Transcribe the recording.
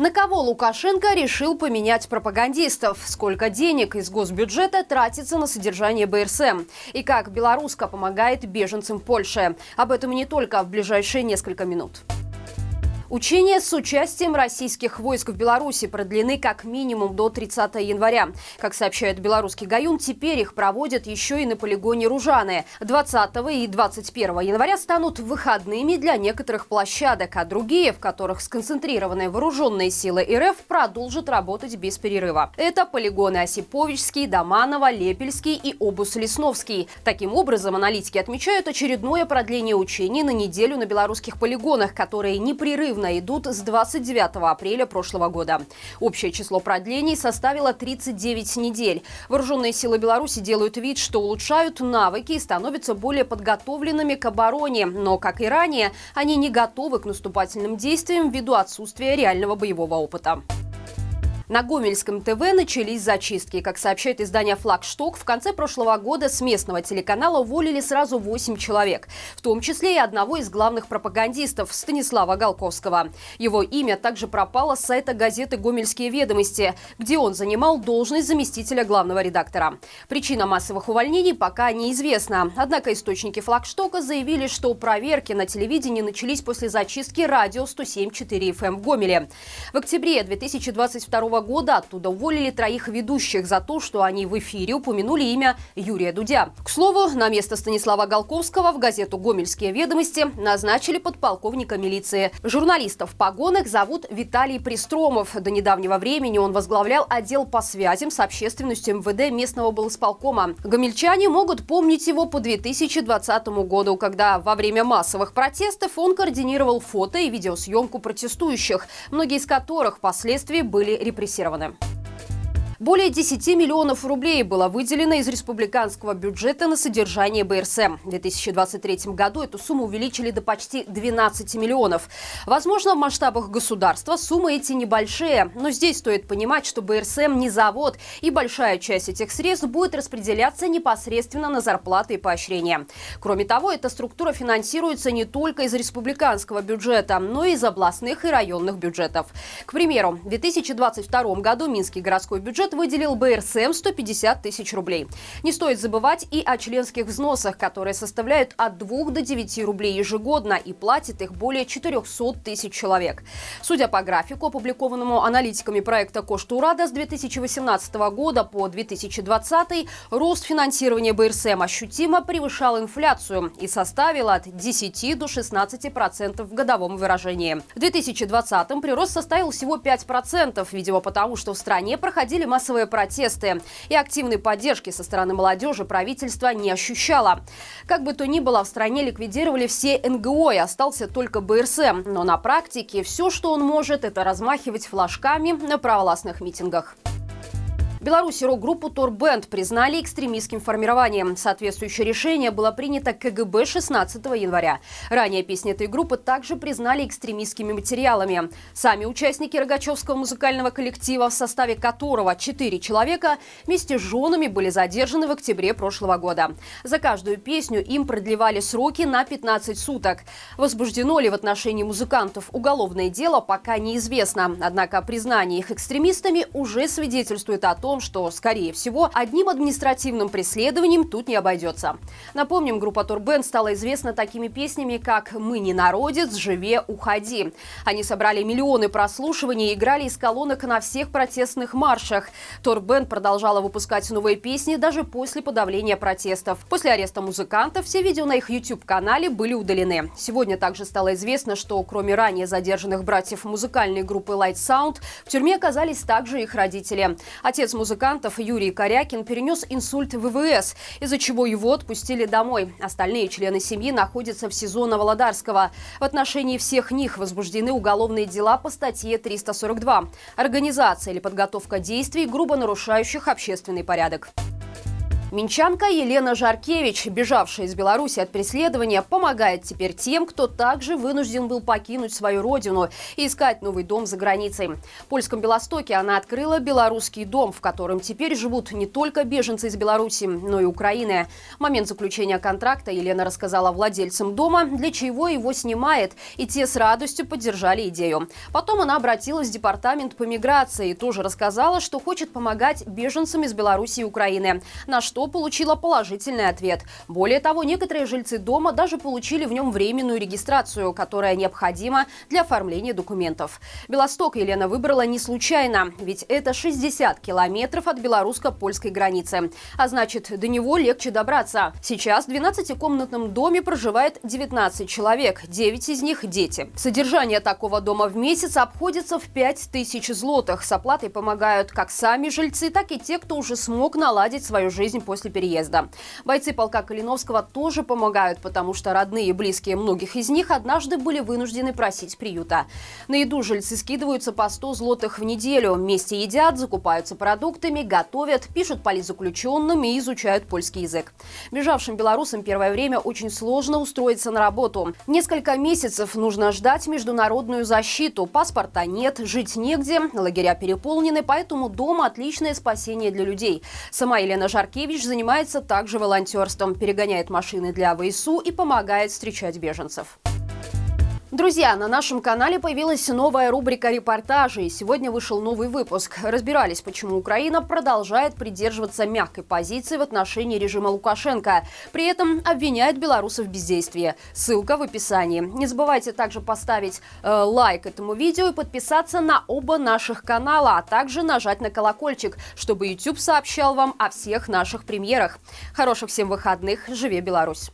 На кого Лукашенко решил поменять пропагандистов? Сколько денег из госбюджета тратится на содержание БРСМ? И как белоруска помогает беженцам Польши? Об этом не только в ближайшие несколько минут. Учения с участием российских войск в Беларуси продлены как минимум до 30 января. Как сообщает белорусский Гаюн, теперь их проводят еще и на полигоне Ружаны. 20 и 21 января станут выходными для некоторых площадок, а другие, в которых сконцентрированы вооруженные силы РФ, продолжат работать без перерыва. Это полигоны Осиповичский, Доманово, Лепельский и Обус-Лесновский. Таким образом, аналитики отмечают очередное продление учений на неделю на белорусских полигонах, которые непрерывно активно идут с 29 апреля прошлого года. Общее число продлений составило 39 недель. Вооруженные силы Беларуси делают вид, что улучшают навыки и становятся более подготовленными к обороне. Но, как и ранее, они не готовы к наступательным действиям ввиду отсутствия реального боевого опыта. На Гомельском ТВ начались зачистки. Как сообщает издание «Флагшток», в конце прошлого года с местного телеканала уволили сразу 8 человек, в том числе и одного из главных пропагандистов Станислава Галковского. Его имя также пропало с сайта газеты «Гомельские ведомости», где он занимал должность заместителя главного редактора. Причина массовых увольнений пока неизвестна. Однако источники «Флагштока» заявили, что проверки на телевидении начались после зачистки радио 107.4 FM в Гомеле. В октябре 2022 года оттуда уволили троих ведущих за то, что они в эфире упомянули имя Юрия Дудя. К слову, на место Станислава Голковского в газету «Гомельские ведомости» назначили подполковника милиции. Журналиста в погонах зовут Виталий Пристромов. До недавнего времени он возглавлял отдел по связям с общественностью МВД местного болисполкома. Гомельчане могут помнить его по 2020 году, когда во время массовых протестов он координировал фото и видеосъемку протестующих, многие из которых впоследствии были репрессированы репрессированы. Более 10 миллионов рублей было выделено из республиканского бюджета на содержание БРСМ. В 2023 году эту сумму увеличили до почти 12 миллионов. Возможно, в масштабах государства суммы эти небольшие, но здесь стоит понимать, что БРСМ не завод, и большая часть этих средств будет распределяться непосредственно на зарплаты и поощрения. Кроме того, эта структура финансируется не только из республиканского бюджета, но и из областных и районных бюджетов. К примеру, в 2022 году Минский городской бюджет Бюджет выделил БРСМ 150 тысяч рублей. Не стоит забывать и о членских взносах, которые составляют от 2 до 9 рублей ежегодно и платит их более 400 тысяч человек. Судя по графику, опубликованному аналитиками проекта Коштурада с 2018 года по 2020, рост финансирования БРСМ ощутимо превышал инфляцию и составил от 10 до 16% процентов в годовом выражении. В 2020 прирост составил всего 5%, видимо потому, что в стране проходили массовые массовые протесты. И активной поддержки со стороны молодежи правительство не ощущало. Как бы то ни было, в стране ликвидировали все НГО и остался только БРСМ. Но на практике все, что он может, это размахивать флажками на провластных митингах. Беларуси рок-группу Торбенд признали экстремистским формированием. Соответствующее решение было принято КГБ 16 января. Ранее песни этой группы также признали экстремистскими материалами. Сами участники Рогачевского музыкального коллектива, в составе которого четыре человека, вместе с женами были задержаны в октябре прошлого года. За каждую песню им продлевали сроки на 15 суток. Возбуждено ли в отношении музыкантов уголовное дело, пока неизвестно. Однако признание их экстремистами уже свидетельствует о том, том, что, скорее всего, одним административным преследованием тут не обойдется. Напомним, группа Турбен стала известна такими песнями, как «Мы не народец», «Живе, уходи». Они собрали миллионы прослушиваний и играли из колонок на всех протестных маршах. Турбен продолжала выпускать новые песни даже после подавления протестов. После ареста музыкантов все видео на их YouTube-канале были удалены. Сегодня также стало известно, что кроме ранее задержанных братьев музыкальной группы Light Sound, в тюрьме оказались также их родители. Отец музыкантов Юрий Корякин перенес инсульт ВВС, из-за чего его отпустили домой. Остальные члены семьи находятся в СИЗО Новолодарского. В отношении всех них возбуждены уголовные дела по статье 342 «Организация или подготовка действий, грубо нарушающих общественный порядок». Минчанка Елена Жаркевич, бежавшая из Беларуси от преследования, помогает теперь тем, кто также вынужден был покинуть свою родину и искать новый дом за границей. В польском Белостоке она открыла белорусский дом, в котором теперь живут не только беженцы из Беларуси, но и Украины. В момент заключения контракта Елена рассказала владельцам дома, для чего его снимает, и те с радостью поддержали идею. Потом она обратилась в департамент по миграции и тоже рассказала, что хочет помогать беженцам из Беларуси и Украины. На что что получила положительный ответ. Более того, некоторые жильцы дома даже получили в нем временную регистрацию, которая необходима для оформления документов. Белосток Елена выбрала не случайно, ведь это 60 километров от белорусско-польской границы. А значит, до него легче добраться. Сейчас в 12-комнатном доме проживает 19 человек, 9 из них – дети. Содержание такого дома в месяц обходится в 5 тысяч злотых. С оплатой помогают как сами жильцы, так и те, кто уже смог наладить свою жизнь после переезда. Бойцы полка Калиновского тоже помогают, потому что родные и близкие многих из них однажды были вынуждены просить приюта. На еду жильцы скидываются по 100 злотых в неделю. Вместе едят, закупаются продуктами, готовят, пишут политзаключенным и изучают польский язык. Бежавшим белорусам первое время очень сложно устроиться на работу. Несколько месяцев нужно ждать международную защиту. Паспорта нет, жить негде, лагеря переполнены, поэтому дом – отличное спасение для людей. Сама Елена Жаркевич Ильич занимается также волонтерством, перегоняет машины для ВСУ и помогает встречать беженцев. Друзья, на нашем канале появилась новая рубрика репортажей. Сегодня вышел новый выпуск. Разбирались, почему Украина продолжает придерживаться мягкой позиции в отношении режима Лукашенко. При этом обвиняет белорусов в бездействии. Ссылка в описании. Не забывайте также поставить э, лайк этому видео и подписаться на оба наших канала, а также нажать на колокольчик, чтобы YouTube сообщал вам о всех наших премьерах. Хороших всем выходных. Живе Беларусь!